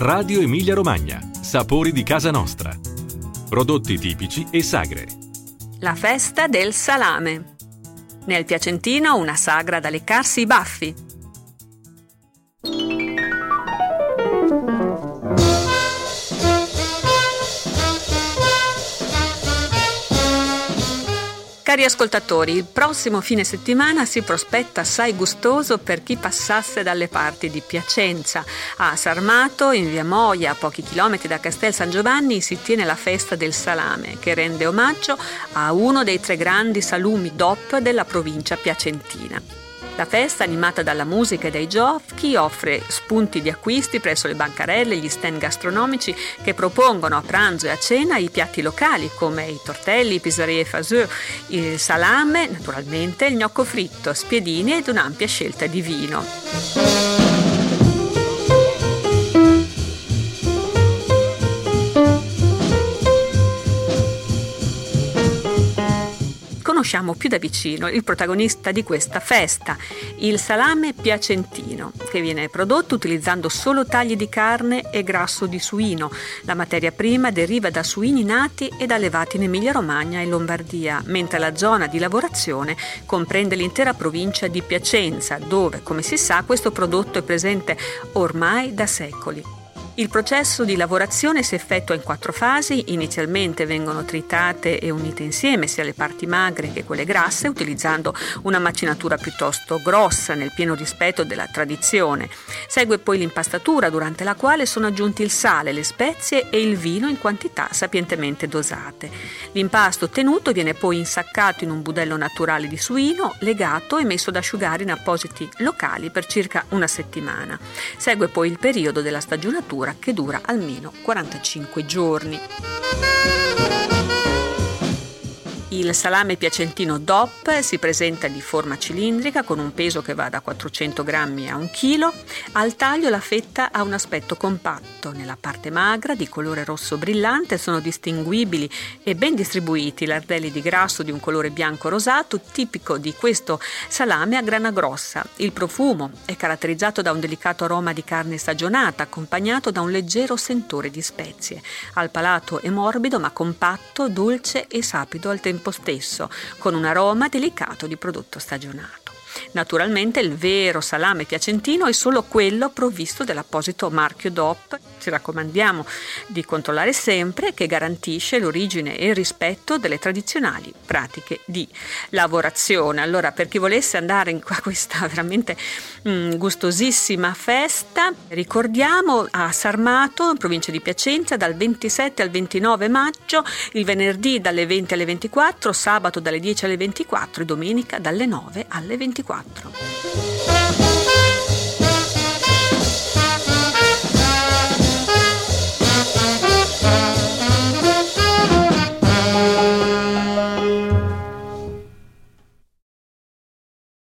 Radio Emilia Romagna. Sapori di casa nostra. Prodotti tipici e sagre. La festa del salame. Nel Piacentino una sagra da leccarsi i baffi. Cari ascoltatori, il prossimo fine settimana si prospetta assai gustoso per chi passasse dalle parti di Piacenza. A Sarmato, in via Moia, a pochi chilometri da Castel San Giovanni, si tiene la festa del salame, che rende omaggio a uno dei tre grandi salumi DOP della provincia piacentina. La festa, animata dalla musica e dai giochi, offre spunti di acquisti presso le bancarelle e gli stand gastronomici che propongono a pranzo e a cena i piatti locali come i tortelli, i pisarie faseux, il salame, naturalmente, il gnocco fritto, spiedini ed un'ampia scelta di vino. Conosciamo più da vicino il protagonista di questa festa, il salame piacentino, che viene prodotto utilizzando solo tagli di carne e grasso di suino. La materia prima deriva da suini nati ed allevati in Emilia-Romagna e Lombardia, mentre la zona di lavorazione comprende l'intera provincia di Piacenza, dove, come si sa, questo prodotto è presente ormai da secoli. Il processo di lavorazione si effettua in quattro fasi. Inizialmente vengono tritate e unite insieme sia le parti magre che quelle grasse, utilizzando una macinatura piuttosto grossa nel pieno rispetto della tradizione. Segue poi l'impastatura, durante la quale sono aggiunti il sale, le spezie e il vino in quantità sapientemente dosate. L'impasto ottenuto viene poi insaccato in un budello naturale di suino, legato e messo ad asciugare in appositi locali per circa una settimana. Segue poi il periodo della stagionatura che dura almeno 45 giorni. Il salame piacentino DOP si presenta di forma cilindrica con un peso che va da 400 grammi a 1 kg. Al taglio la fetta ha un aspetto compatto. Nella parte magra, di colore rosso brillante, sono distinguibili e ben distribuiti lardelli di grasso di un colore bianco rosato, tipico di questo salame a grana grossa. Il profumo è caratterizzato da un delicato aroma di carne stagionata, accompagnato da un leggero sentore di spezie. Al palato è morbido ma compatto, dolce e sapido al tempo tempo stesso, con un aroma delicato di prodotto stagionato. Naturalmente il vero salame piacentino è solo quello provvisto dell'apposito marchio DOP. Ci raccomandiamo di controllare sempre che garantisce l'origine e il rispetto delle tradizionali pratiche di lavorazione. Allora, per chi volesse andare in questa veramente mm, gustosissima festa, ricordiamo a Sarmato, in provincia di Piacenza, dal 27 al 29 maggio, il venerdì dalle 20 alle 24, sabato dalle 10 alle 24 e domenica dalle 9 alle 24.